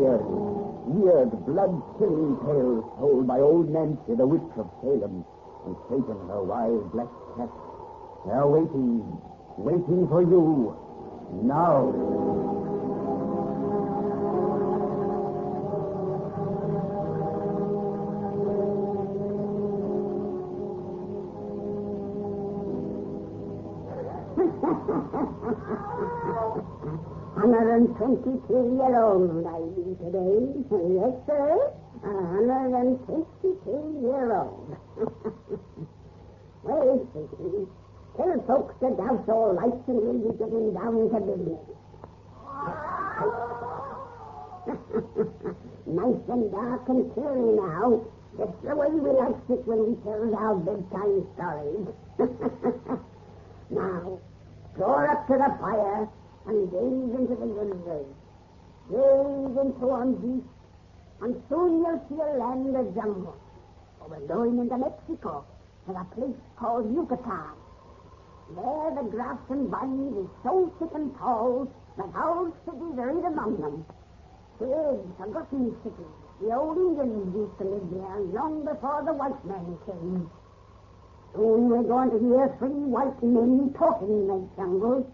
ear. Weird, blood-chilling tales told by old Nancy, the witch of Salem, and Satan, her wild black cat. They're waiting, waiting for you. Now. Hundred and twenty-two year old I be today. Yes, sir. A hundred and twenty-two year old. well, tell folks to douse all lights and we'll be getting down to business. nice and dark and cheery now. Just the way we like it when we tell our bedtime stories. now, draw up to the fire and gaze into the universe. Gaze into one deep, and soon you'll see a land of jungle. Going into Mexico, to a place called Yucatan. There the grass and vines is so thick and tall that whole cities are in among them. Big, forgotten cities. The old Indians used to live there long before the white men came. Soon we're going to hear three white men talking in the jungle.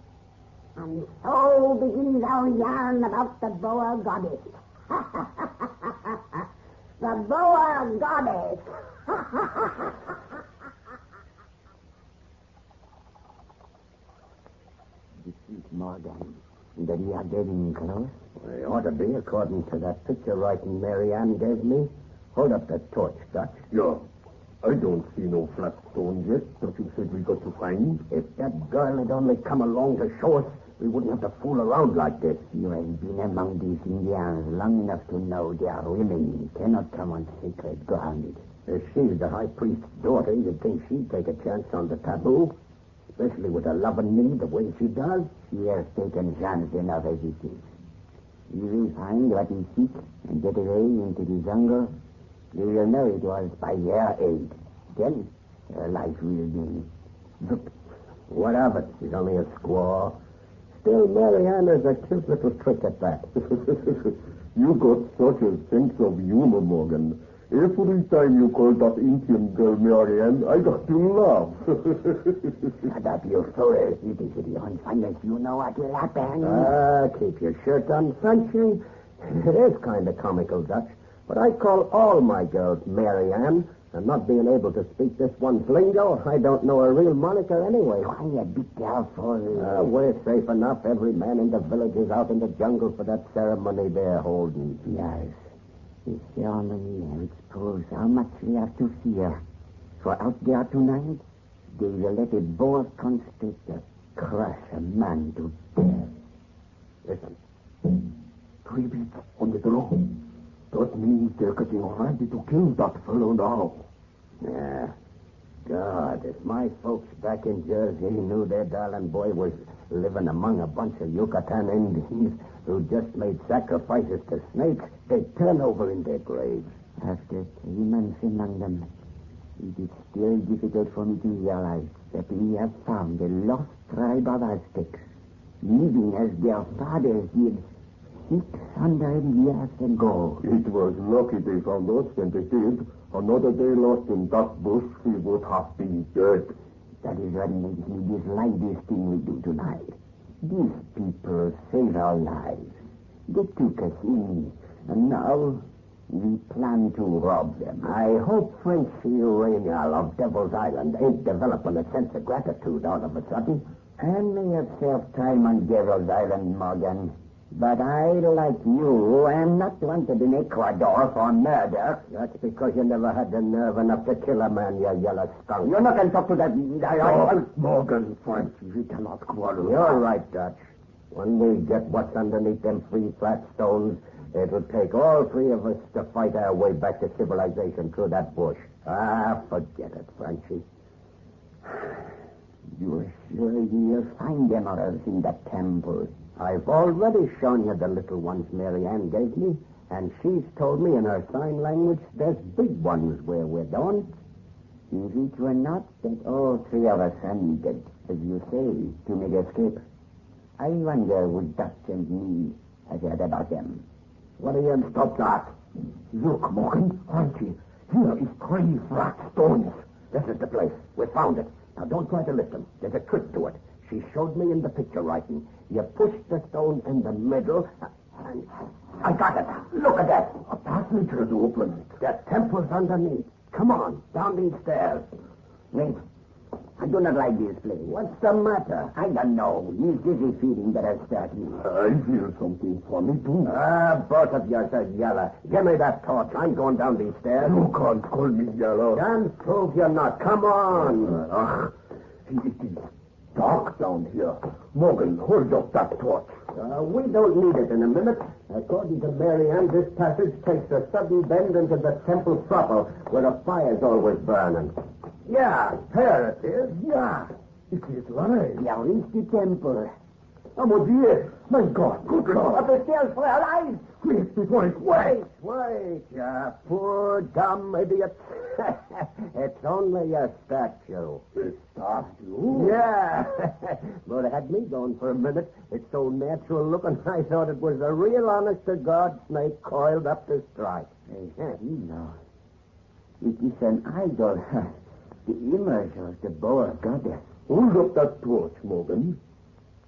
And so begins our yarn about the boa goddess. the boa goddess. This is Morgan. The Diaderin close? It ought to be, according to that picture writing Mary Ann gave me. Hold up that torch, Dutch. Yeah. I don't see no flat stones yet that you said we got to find. If that girl had only come along to show us, we wouldn't have to fool around like this. You ain't been among these Indians long enough to know they are women. Cannot come on sacred ground. If she's the high priest's daughter, you'd think she'd take a chance on the taboo. Especially with her loving me the way she does. She has taken chance enough as it is. You will find what you seek and get away into the jungle. You will know it was by your aid. Then her life will be. Look, what of it? She's only a squaw. Still, Mary Ann is a cute little trick at that. you got such a sense of humor, Morgan. Every time you call that Indian girl Marianne, I got to laugh. Shut up, you fool. It is the unfunny you know what will happen. Ah, keep your shirt on, Frenchy. It is kind of comical, Dutch. But I call all my girls Mary Ann. And not being able to speak this one's lingo, I don't know a real moniker anyway. Why, Quiet, be careful. Uh, we're safe enough. Every man in the village is out in the jungle for that ceremony they're holding. Yes. The ceremony expose how much we have to fear. For out there tonight, they will let a boa constrictor crush a man to death. Listen. Three people on the draw. That means they're getting ready to kill that fellow now. Yeah. God, if my folks back in Jersey knew their darling boy was living among a bunch of Yucatan Indians who just made sacrifices to snakes, they'd turn over in their graves. After three months among them, it is still difficult for me to realize that we have found a lost tribe of Aztecs, living as their fathers did six hundred years ago. Oh, it was lucky they found us when they did. Another day lost in that bush, we would have been dead. That is what makes me dislike this thing we do tonight. These people saved our lives. They took us in, and now we plan to rob them. I hope Frenchy Uranial of Devil's Island ain't developing a sense of gratitude all of a sudden. And may have served time on Devil's Island, Morgan. But I, like you, am not wanted in Ecuador for murder. That's because you never had the nerve enough to kill a man, you yellow skunk. You're not going to talk to that... Oh, Morgan, Frenchy, we cannot quarrel. You're right, Dutch. When we get what's underneath them three flat stones, it'll take all three of us to fight our way back to civilization through that bush. Ah, forget it, Frenchy. You're sure you'll find emeralds in that temple. I've already shown you the little ones Mary Ann gave me, and she's told me in her sign language there's big ones where we don't. If it were not that all three of us are needed, as you say, to make escape, I wonder would Dutch and me I heard about them. What do you stop that? Look, Morgan, Archie, here is three flat stones. This is the place. We found it. Now don't try to lift them. There's a trick to it. She showed me in the picture writing. You push the stone in the middle, and I got it. Look at that. A passage has open. The temple's underneath. Come on, down these stairs. Wait. I do not like this place. What's the matter? I don't know. This dizzy feeling that has started me. I feel something funny too. Ah, both of you are yellow. Give me that torch. I'm going down these stairs. You can't call me yellow. Can't prove you're not. Come on. Ach, it is dark down here. Morgan, hold up that torch. Uh, we don't need it in a minute. According to Mary Ann, this passage takes a sudden bend into the temple proper, where a fire's always burning. Yeah, there it is. Yeah, it is right. Now reach the temple. Oh, mon Dieu. My God, good Lord. Up the stairs for our lives. Please, before it Wait, wait, you poor dumb idiot. it's only a statue. A statue? Yeah. but it had me going for a minute. It's so natural looking, I thought it was a real honest to God snake coiled up to strike. No. It is an idol. the image of the boa goddess. Hold up that torch, Morgan.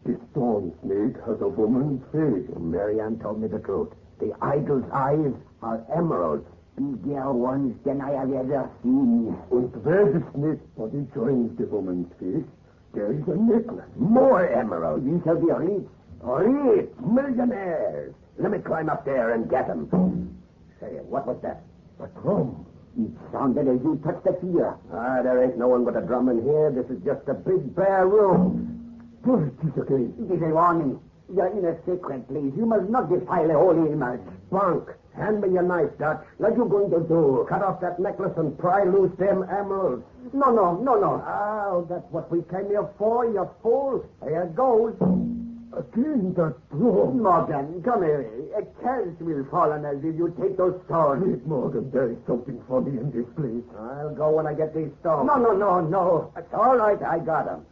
The stone snake has a woman's face. Marianne told me the truth. The idol's eyes are emeralds. Bigger ones than I have ever seen. And where the snake's body joins the woman's face, there is a necklace. More emeralds. We shall be rich. Rich millionaires. Let me climb up there and get them. Say, what was that? A drum. It sounded as you touched the ear. Ah, there ain't no one but a drum in here. This is just a big bare room. Is again. It is a warning. You're in a sacred place. You must not defile a holy image. Bunk, hand me your knife, Dutch. What are you going to do? Cut off that necklace and pry loose them emeralds. No, no, no, no. Oh, that's what we came here for, you fool. Here goes. Again that drum. Oh. Morgan, come here. A curse will fall on us if you take those stones. Wait, Morgan, there is something for me in this place. I'll go when I get these stones. No, no, no, no. It's all right, I got 'em.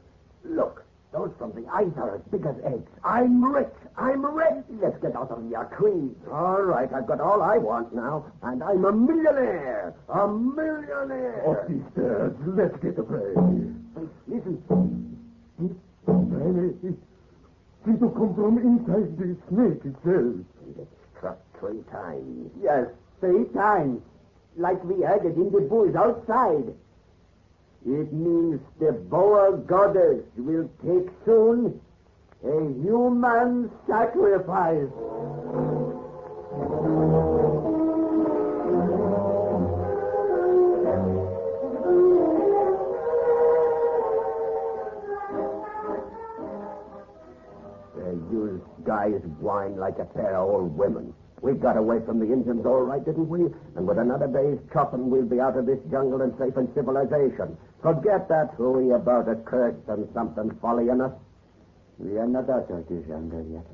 Look, those from the eyes are as big as eggs. I'm rich. I'm rich. Let's get out of your creed. All right, I've got all I want now, and I'm a millionaire. A millionaire. Oh, Up these stairs. Let's get away. Listen. It to come from inside the snake itself. It struck three times. Yes, three times. Like we heard it in the bush outside. It means the boa goddess will take soon a human sacrifice. Uh, you guys whine like a pair of old women. We got away from the Indians all right, didn't we? And with another day's chopping, we'll be out of this jungle and safe in civilization. Forget that hooey about a curse and something following us. We are not out of the jungle yet.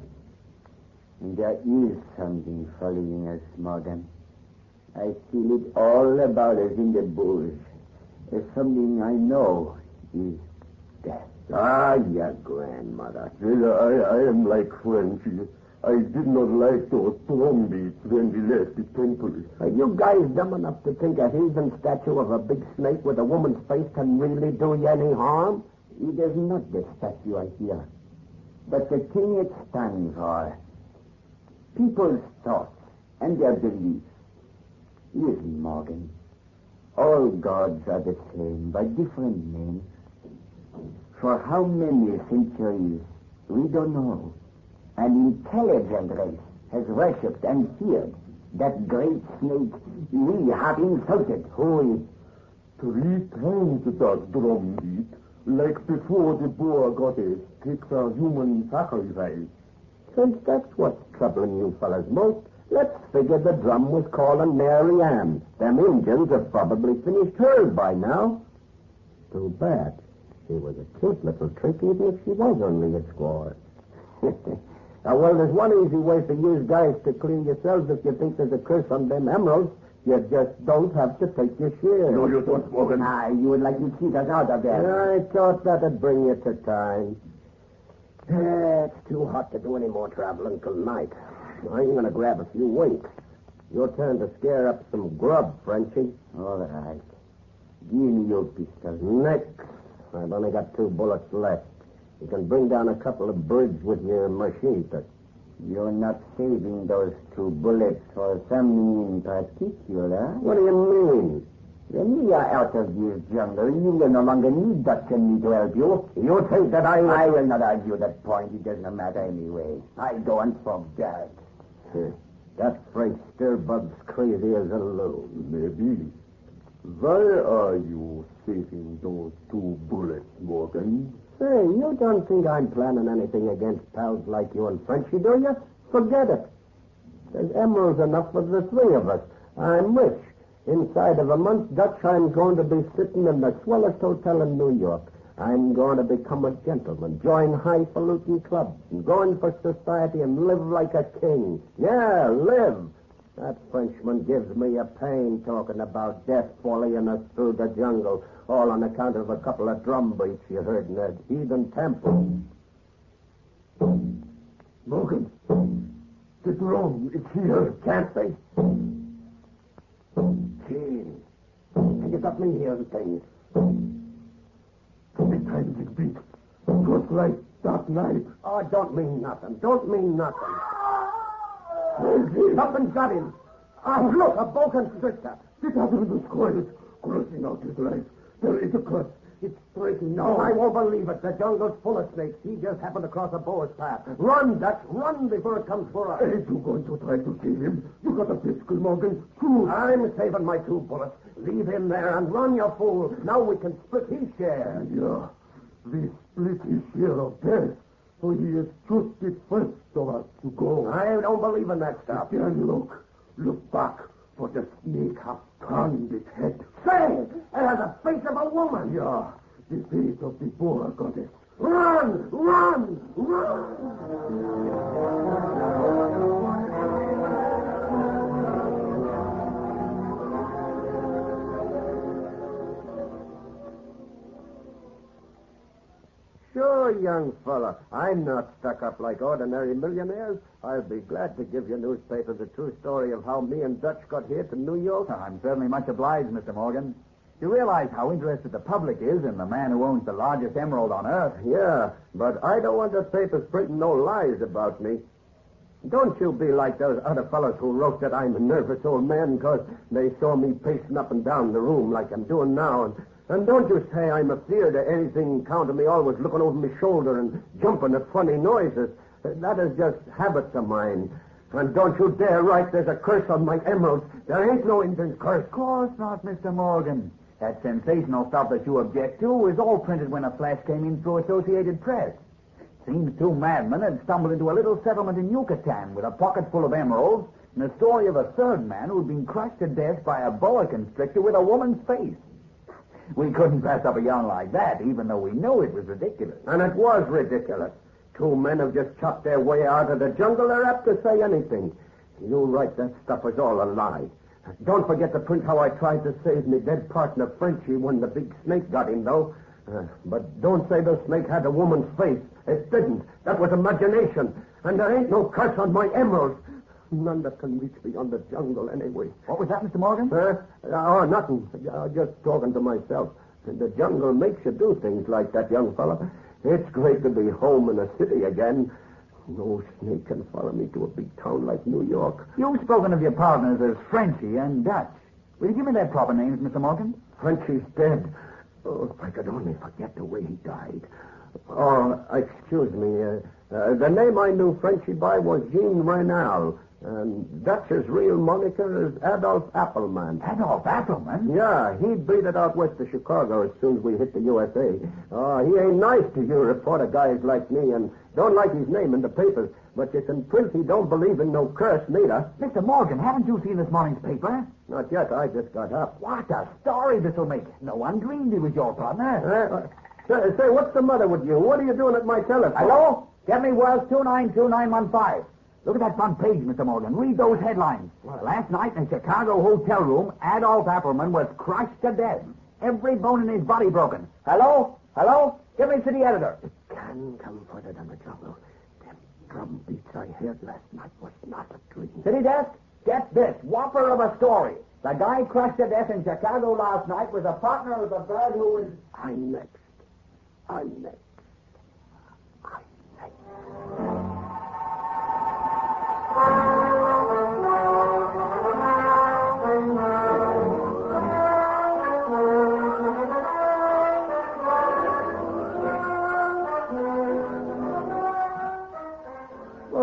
And there is something following us, Morgan. I feel it all about us in the bush. There's something I know is death. Ah, your grandmother. I, I am like Frenchy. I did not like those drum beats when we left the temple. Are you guys dumb enough to think a heathen statue of a big snake with a woman's face can really do you any harm? It is not the statue I fear, but the thing it stands for. People's thoughts and their beliefs. Listen, Morgan. All gods are the same, by different names. For how many centuries, we don't know. An intelligent race has worshipped and feared that great snake we have insulted. Who Three times that drum beat, like before the boa goddess takes a human sacrifice. Since that's what's troubling you fellas most, let's figure the drum was calling Mary Ann. Them Indians have probably finished hers by now. Too bad. She was a cute little trick, even if she was only a squaw. now, well, there's one easy way for you guys to clear yourselves if you think there's a curse on them emeralds. You just don't have to take your share. No, you don't, Morgan. Ah, you would like to cheat us out of there. I thought that'd bring you to time. It's too hot to do any more traveling till night. I'm going to grab a few winks. Your turn to scare up some grub, Frenchie. All right. Give me your pistol. Next. I've only got two bullets left. You can bring down a couple of birds with your machine but You're not saving those two bullets for something in particular. What do you mean? When we are out of this jungle, you will no longer need Dutch and me to help you. You think that I... I will not argue that point. It doesn't matter anyway. I don't forget. That French stir-bug's crazy as a loon. Maybe. Why are you saving those two bullets, Morgan? Say, you don't think I'm planning anything against pals like you and Frenchie, do you? Forget it. There's emeralds enough for the three of us. I'm rich. Inside of a month, Dutch, I'm going to be sitting in the swellest hotel in New York. I'm going to become a gentleman, join highfalutin clubs, and go in for society and live like a king. Yeah, live. That Frenchman gives me a pain talking about death following us through the jungle, all on account of a couple of drum beats you heard in that heathen temple. Morgan, the drone, it's here. Can't be. Gee, you got me hearing things. The times it beat. Just like that night. Oh, don't mean nothing. Don't mean nothing. Something's got him. Oh, look, a boa constrictor. Out of the squares, crossing out his life. There is a cut. It's breaking. No, oh. I won't believe it. The jungle's full of snakes. He just happened to cross a boa's path. Run, Dutch. Run before it comes for us. Ain't you going to try to kill him? You got a pistol, Morgan. Shoot. I'm saving my two bullets. Leave him there and run, you fool. Now we can split his share. Yeah. We split his share of death. So he is just the first of us to go. I don't believe in that stuff. Then look. Look back. For the snake has turned its head. Say, it has the face of a woman. Yeah. The face of the boa goddess. Run, run, run. Young fella. I'm not stuck up like ordinary millionaires. I'll be glad to give your newspaper the true story of how me and Dutch got here to New York. Ah, I'm certainly much obliged, Mr. Morgan. You realize how interested the public is in the man who owns the largest emerald on Earth. Yeah, but I don't want the papers printing no lies about me. Don't you be like those other fellows who wrote that I'm a nervous old man because they saw me pacing up and down the room like I'm doing now. And, and don't you say I'm afeard of anything count me always looking over my shoulder and jumping at funny noises. That is just habits of mine. And don't you dare write there's a curse on my emeralds. There ain't no Indian curse. Of course not, Mr. Morgan. That sensational stuff that you object to is all printed when a flash came in through Associated Press. Seems two madmen had stumbled into a little settlement in Yucatan with a pocket full of emeralds and a story of a third man who'd been crushed to death by a boa constrictor with a woman's face. We couldn't pass up a yarn like that, even though we knew it was ridiculous. And it was ridiculous. Two men have just chopped their way out of the jungle. They're apt to say anything. You write that stuff was all a lie. Don't forget to print how I tried to save me dead partner Frenchy when the big snake got him, though. Uh, but don't say the snake had a woman's face. It didn't. That was imagination. And there ain't no curse on my emeralds. None that can reach beyond the jungle anyway. What was that, Mr. Morgan? Huh? Oh, nothing. Just talking to myself. The jungle makes you do things like that, young fella. It's great to be home in a city again. No snake can follow me to a big town like New York. You've spoken of your partners as Frenchy and Dutch. Will you give me their proper names, Mr. Morgan? Frenchy's dead. Oh, if I could only forget the way he died. Oh, excuse me. Uh, uh, the name I knew Frenchy by was Jean Renal. And that's his real moniker is Adolf Appleman. Adolf Appleman? Yeah, he beat it out west of Chicago as soon as we hit the USA. Oh, he ain't nice to you reporter guys like me and don't like his name in the papers. But you can print he don't believe in no curse neither. Mr. Morgan, haven't you seen this morning's paper? Not yet. I just got up. What a story this'll make. No one dreamed he was your partner. Uh, say, say, what's the matter with you? What are you doing at my telephone? Hello? Get me Wells 292-915. Look at that front page, Mr. Morgan. Read those headlines. Last night in a Chicago hotel room, Adolf Appleman was crushed to death. Every bone in his body broken. Hello? Hello? Give me to the editor. It Can come further than the jungle. Them drum beats I heard last night was not a dream. City desk, get this. Whopper of a story. The guy crushed to death in Chicago last night was a partner of the bird who was... I'm next. I'm next.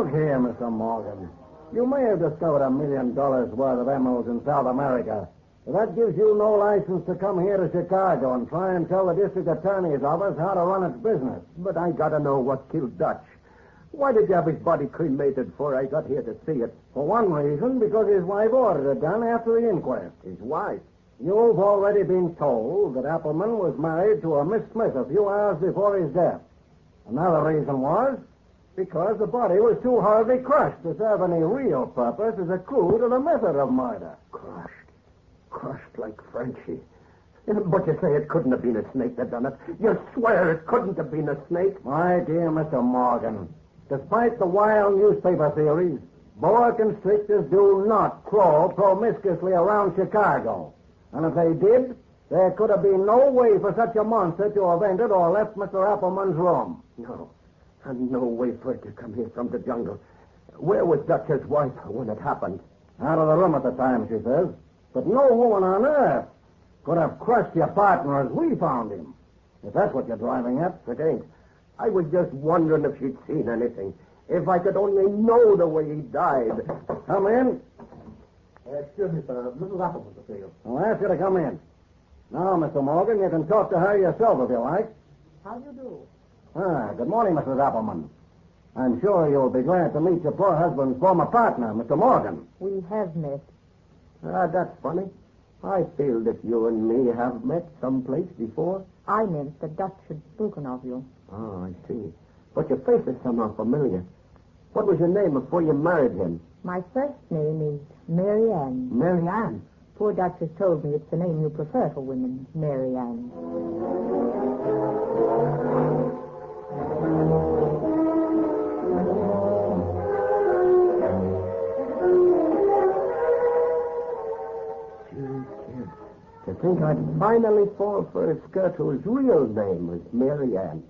Look here, Mr. Morgan. You may have discovered a million dollars worth of emeralds in South America. But that gives you no license to come here to Chicago and try and tell the district attorney's office how to run its business. But I gotta know what killed Dutch. Why did you have his body cremated before I got here to see it? For one reason, because his wife ordered it done after the inquest. His wife. You've already been told that Appleman was married to a Miss Smith a few hours before his death. Another reason was because the body was too hardly crushed to serve any real purpose as a clue to the method of murder. Crushed. Crushed like Frenchy. But you say it couldn't have been a snake that done it. You swear it couldn't have been a snake. My dear Mr. Morgan, despite the wild newspaper theories, boa constrictors do not crawl promiscuously around Chicago. And if they did, there could have been no way for such a monster to have entered or left Mr. Appleman's room. No. And no way for it to come here from the jungle. Where was Dutch's wife when it happened? Out of the room at the time, she says. But no woman on earth could have crushed your partner as we found him. If that's what you're driving at. It ain't. I was just wondering if she'd seen anything. If I could only know the way he died. Come in. Uh, excuse me, sir. Mrs. Appleman to see you. I'll ask you to come in. Now, Mr. Morgan, you can talk to her yourself if you like. How do you do? Ah, good morning, Mrs. Appleman. I'm sure you'll be glad to meet your poor husband's former partner, Mr. Morgan. We have met. Ah, that's funny. I feel that you and me have met someplace before. I meant that Dutch had spoken of you. Oh, I see. But your face is somehow familiar. What was your name before you married him? My first name is Mary Ann. Mary Ann. Poor Dutch has told me it's the name you prefer for women, Mary Ann. Think I'd finally fall for a skirt whose real name was Mary Ann.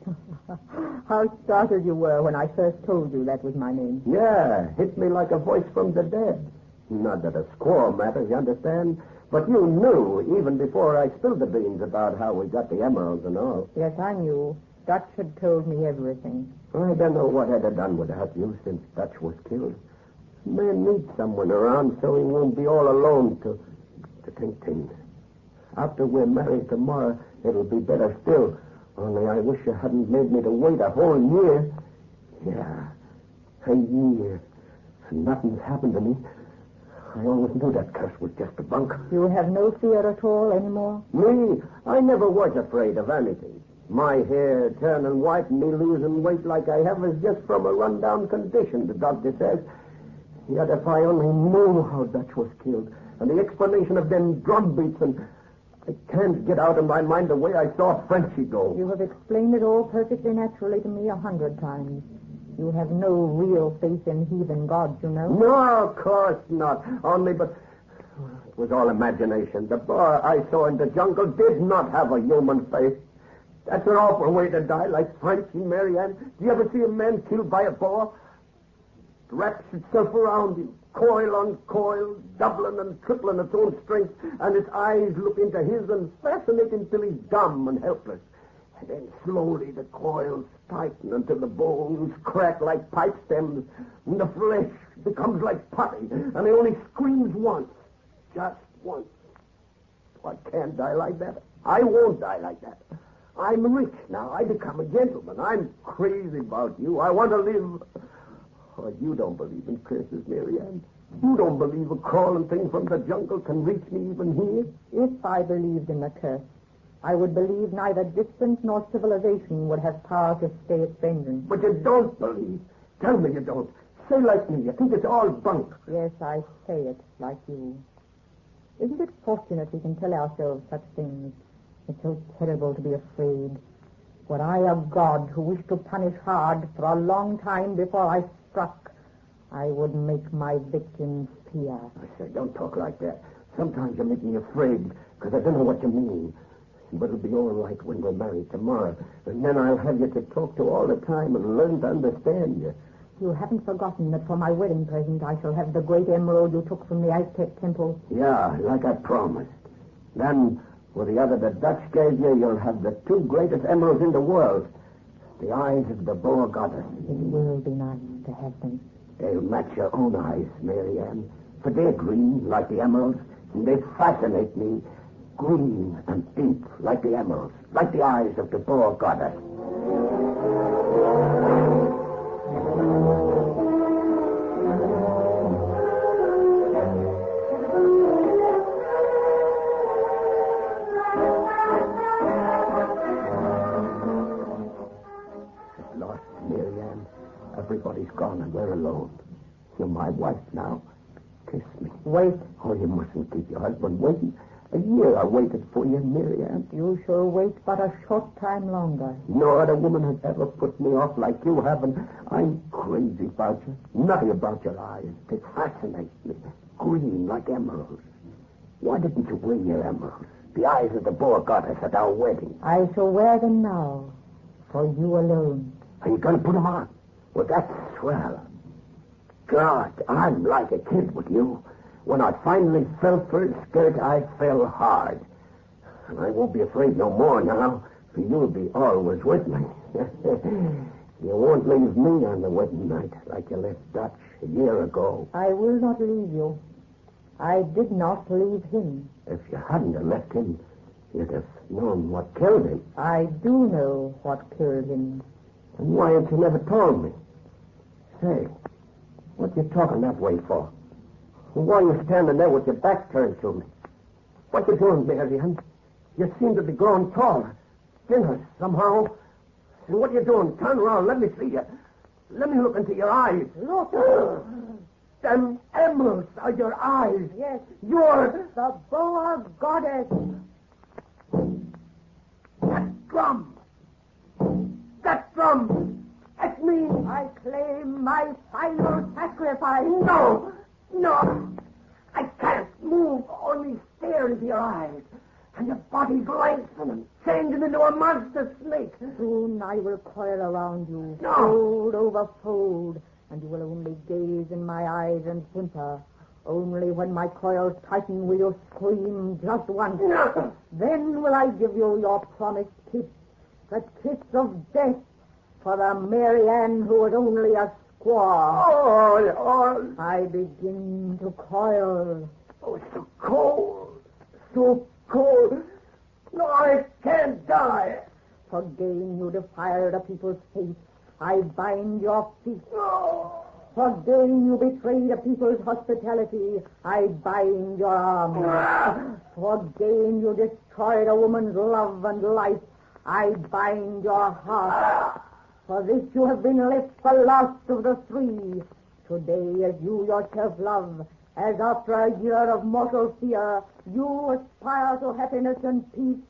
How startled you were when I first told you that was my name. Yeah, hit me like a voice from the dead. Not that a squaw matters, you understand? But you knew, even before I spilled the beans about how we got the emeralds and all. Yes, I knew. Dutch had told me everything. I don't know what I'd have done without you since Dutch was killed. Man needs someone around so he won't be all alone to, to think things. After we're married tomorrow, it'll be better still. Only I wish you hadn't made me to wait a whole year. Yeah, a year. And nothing's happened to me. I always knew that curse was just a bunk. You have no fear at all anymore? Me, I never was afraid of anything. My hair turning white and me losing weight like I have is just from a rundown condition, the doctor says. Yet if I only knew how Dutch was killed, and the explanation of them drum beats, and I can't get out of my mind the way I saw Frenchy go. You have explained it all perfectly naturally to me a hundred times. You have no real faith in heathen gods, you know. No, of course not. Only, but it was all imagination. The boy I saw in the jungle did not have a human face. That's an awful way to die, like Frenchy, Marianne. Do you ever see a man killed by a boa? It wraps itself around him, coil on coil, doubling and tripling its own strength, and its eyes look into his and fascinate him till he's dumb and helpless. And then slowly the coils tighten until the bones crack like pipe stems, and the flesh becomes like putty, and he only screams once, just once. I can't die like that. I won't die like that. I'm rich now. I become a gentleman. I'm crazy about you. I want to live. Oh, you don't believe in curses, Marianne. You don't believe a crawling thing from the jungle can reach me even here? If I believed in the curse, I would believe neither distance nor civilization would have power to stay its vengeance. But you don't believe. Tell me you don't. Say like me. You think it's all bunk. Yes, I say it like you. Isn't it fortunate we can tell ourselves such things? It's so terrible to be afraid. Were I a god who wished to punish hard for a long time before I struck, I would make my victims fear. I say, don't talk like that. Sometimes you make me afraid because I don't know what you mean. But it'll be all right when we're married tomorrow. And then I'll have you to talk to all the time and learn to understand you. You haven't forgotten that for my wedding present I shall have the great emerald you took from the Aztec temple. Yeah, like I promised. Then, with the other the Dutch gave you, you'll have the two greatest emeralds in the world. The eyes of the boa goddess. It will be nice They'll match your own eyes, Mary Ann. For they're green, like the emeralds, and they fascinate me. Green and deep, like the emeralds, like the eyes of the Boa goddess. Everybody's gone and we're alone. You're my wife now. Kiss me. Wait. Oh, you mustn't keep your husband waiting. A year I waited for you, Miriam. You shall wait but a short time longer. No other woman has ever put me off like you have, and I'm crazy about you. Nothing about your eyes. They fascinate me. Green like emeralds. Why didn't you wear your emeralds? The eyes of the Boa goddess at our wedding. I shall wear them now. For you alone. Are you going to put them on? Well, that's swell. God, I'm like a kid with you. When I finally fell for his skirt, I fell hard. And I won't be afraid no more now, for you'll be always with me. you won't leave me on the wedding night like you left Dutch a year ago. I will not leave you. I did not leave him. If you hadn't have left him, you'd have known what killed him. I do know what killed him. And why ain't you never told me? Say, what you talking that way for? Why you standing there with your back turned to me? What you doing, Marian? You seem to be growing taller, thinner somehow. And what you doing? Turn around. Let me see you. Let me look into your eyes. Look. Them emeralds are your eyes. Yes, You're the Boa goddess. that drum. That drum. Me. I claim my final sacrifice. No, no. I can't move, only stare into your eyes. And your body's lengthening, changing into a monster snake. Soon I will coil around you, No. fold over fold, and you will only gaze in my eyes and whimper. Only when my coils tighten will you scream just once. No. Then will I give you your promised kiss, the kiss of death for the Mary Ann who was only a squaw. Oh, oh, I begin to coil. oh, it's so cold. So cold. No, I can't die. For gain you defile the people's faith. I bind your feet. No. For gain you betray the people's hospitality. I bind your arms. Ah. For gain you destroy the woman's love and life. I bind your heart. Ah. For this you have been left the last of the three. Today, as you yourself love, as after a year of mortal fear, you aspire to happiness and peace,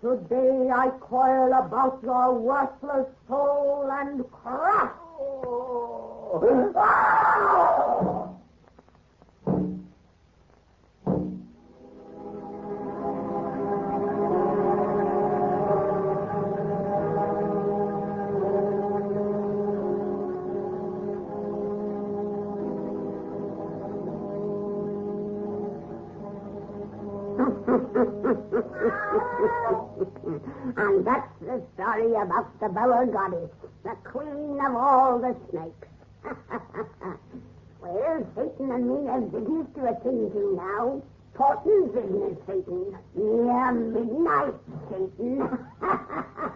today I coil about your worthless soul and crush. Oh. Ah! and that's the story about the Boa goddess, the queen of all the snakes. well, Satan and me have business to attend to now. Important business, Satan. Yeah, midnight, Satan.